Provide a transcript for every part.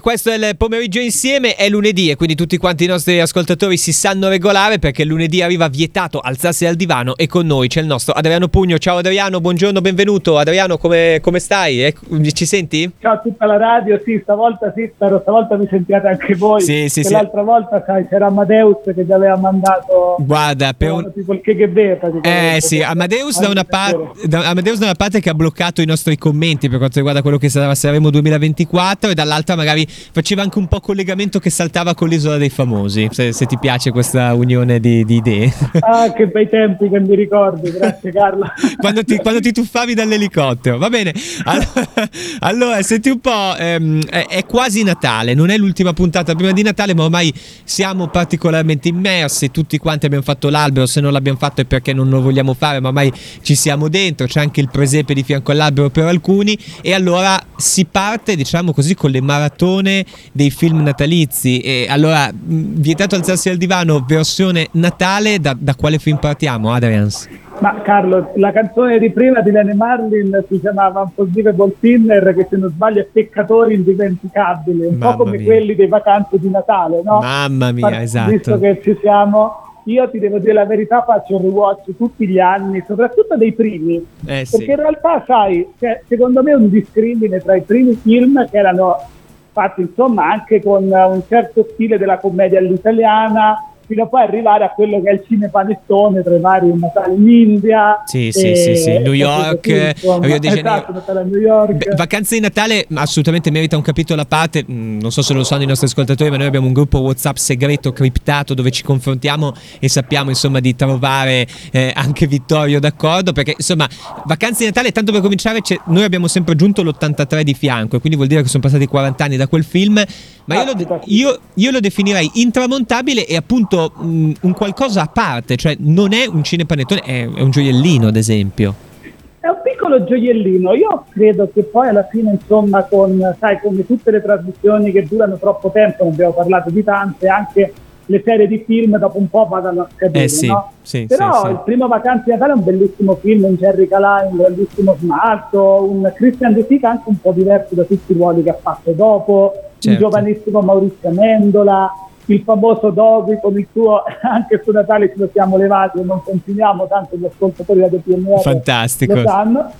Questo è il pomeriggio insieme, è lunedì e quindi tutti quanti i nostri ascoltatori si sanno regolare perché lunedì arriva vietato alzarsi dal divano e con noi c'è il nostro Adriano Pugno. Ciao Adriano, buongiorno, benvenuto. Adriano, come, come stai? Eh, ci senti? Ciao a tutta la radio, sì, stavolta sì, spero stavolta mi sentiate anche voi. Sì, sì, sì. L'altra volta sai, c'era Amadeus che vi aveva mandato... Guarda, per un... tipo il KGB Eh sì, Amadeus da, una par- da, Amadeus da una parte che ha bloccato i nostri commenti per quanto riguarda quello che sarà Sanremo 2024 e dall'altra magari faceva anche un po' collegamento che saltava con l'isola dei famosi, se, se ti piace questa unione di, di, idee. Ah, che bei tempi che mi ricordi, grazie Carlo. quando, ti, quando, ti, tuffavi dall'elicottero, va bene. Allora, allora senti un po', ehm, è, è, quasi Natale, non è l'ultima puntata prima di Natale, ma ormai siamo particolarmente immersi, tutti quanti abbiamo fatto l'albero, se non l'abbiamo fatto è perché non lo vogliamo fare, ma ormai ci siamo dentro, c'è anche il presepe di fianco all'albero per alcuni e allora si parte, diciamo così, con le maratone dei film natalizi. E allora, vietato alzarsi dal divano, versione Natale, da, da quale film partiamo, Adrians? Ma Carlo, la canzone di prima di Lene Marlin si chiamava Unforgivable Sinner, che se non sbaglio è Peccatori indimenticabili, un Mamma po' come mia. quelli dei vacanze di Natale, no? Mamma mia, Ma, esatto. Visto che ci siamo, io ti devo dire la verità, faccio il rewatch tutti gli anni, soprattutto dei primi, eh, perché sì. in realtà, sai, cioè, secondo me un discrimine tra i primi film che erano fatti insomma anche con un certo stile della commedia all'italiana, fino a poi arrivare a quello che è il cinepanettone tra i vari Natale in India sì sì sì, sì. New York Rio de esatto, Natale a New York. Beh, vacanze di Natale assolutamente merita un capitolo a parte. Mm, non so se lo sanno i nostri ascoltatori ma noi abbiamo un gruppo whatsapp segreto criptato dove ci confrontiamo e sappiamo insomma di trovare eh, anche Vittorio d'accordo perché insomma vacanze di Natale tanto per cominciare noi abbiamo sempre aggiunto l'83 di fianco e quindi vuol dire che sono passati 40 anni da quel film ma io lo, io, io lo definirei intramontabile e appunto mh, un qualcosa a parte, cioè non è un cinepanettone, è, è un gioiellino ad esempio. È un piccolo gioiellino, io credo che poi alla fine, insomma, con, sai, come tutte le trasmissioni che durano troppo tempo, ne abbiamo parlato di tante, anche le serie di film dopo un po' vadano a scadere, eh sì, no? sì, Però sì, il primo Vacanze di Natale è un bellissimo film, un Jerry Calai, un grandissimo smarto, un Christian De Sica anche un po' diverso da tutti i ruoli che ha fatto dopo, certo. un giovanissimo Maurizio Mendola, il famoso Dovi con il suo anche su Natale ci lo siamo levati e non continuiamo tanto gli ascoltatori da PNR fantastico lo sanno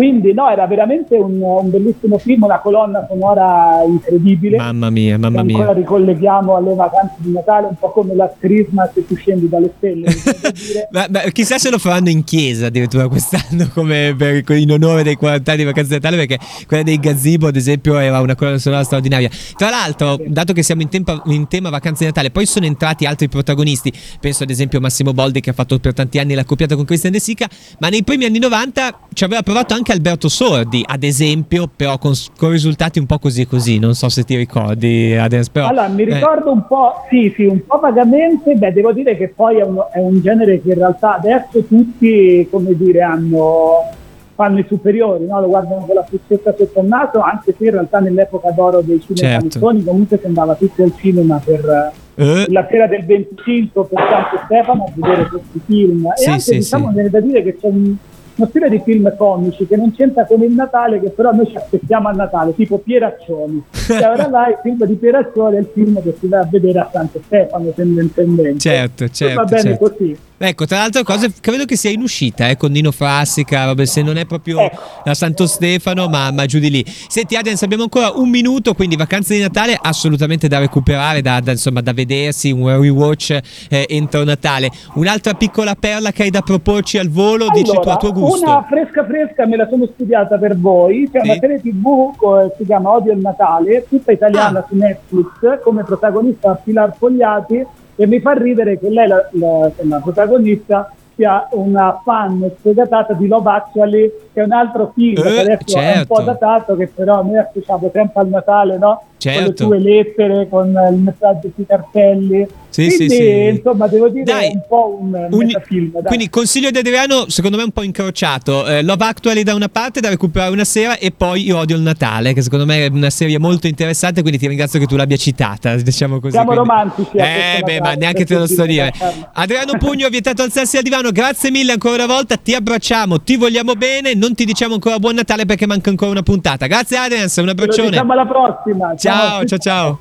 quindi no, era veramente un, un, bellissimo film, una colonna sonora incredibile. Mamma mia, mamma mia. Ancora ricolleghiamo alle vacanze di Natale, un po' come la Christmas se tu scendi dalle stelle. ma, ma, chissà se lo faranno in chiesa addirittura quest'anno, come per, in onore dei 40 anni di vacanze di Natale, perché quella dei Gazebo, ad esempio, era una colonna sonora straordinaria. Tra l'altro, dato che siamo in, tempo, in tema vacanze di Natale, poi sono entrati altri protagonisti. Penso ad esempio Massimo Boldi che ha fatto per tanti anni la coppiata con Christian De Sica, ma nei primi anni 90 ci aveva provato anche anche Alberto Sordi, ad esempio, però con, con, risultati un po' così così, non so se ti ricordi adesso. Però, allora, mi eh. ricordo eh. un po', sì, sì, un po' vagamente, beh, devo dire che poi è un, è un genere che in realtà adesso tutti, come dire, hanno fanno i superiori, no? lo guardano con la fucetta sotto il naso, anche se in realtà nell'epoca d'oro dei cinema certo. comunque si andava tutto al cinema per eh. la sera del 25 per Santo Stefano a vedere questi film. Sì, e anche sì, diciamo, sì. viene da dire che c'è un, uno stile di film comici che non c'entra con il Natale, che però noi ci aspettiamo a Natale, tipo Pieraccioni. Cioè, ora vai, il film di Pieraccioni è il film che si va a vedere a Santo Stefano tendenzialmente. Certo, certo. va bene certo. così. Ecco, tra l'altro cose credo che sia in uscita eh, con Nino Frassica, vabbè, se non è proprio ecco. da Santo Stefano, ma, ma, giù di lì. Senti Adrians, abbiamo ancora un minuto, quindi vacanze di Natale assolutamente da recuperare, da, da, insomma, da vedersi, un rewatch eh, entro Natale. Un'altra piccola perla che hai da proporci al volo, allora, dici tu a tuo gusto. Una fresca fresca me la sono studiata per voi, c'è sì. una serie tv che si chiama Odio il Natale, tutta italiana ah. su Netflix, come protagonista Pilar Fogliati e mi fa ridere che lei, la, la, la protagonista, sia una fan sfegatata di Love Actually, che è un altro film eh, che adesso certo. è un po' certo. datato, che però noi associamo sempre al Natale, no? Certo. Con le tue lettere, con il messaggio sui cartelli. Sì, quindi, sì, sì. insomma, devo dire Dai, è un po' un, un metafilm. Dai. Quindi consiglio di Adriano, secondo me un po' incrociato. Eh, Love Actually da una parte da recuperare una sera e poi Io odio il Natale, che secondo me è una serie molto interessante, quindi ti ringrazio che tu l'abbia citata, diciamo così. Siamo quindi... romantici. Eh, beh, ma neanche te lo sto dire. Adriano Pugno, vietato alzarsi al divano, grazie mille ancora una volta, ti abbracciamo, ti vogliamo bene, non ti diciamo ancora buon Natale perché manca ancora una puntata. Grazie Adrians, un abbraccione. Ci diciamo alla prossima. Ciao. Ciao, ciao, ciao.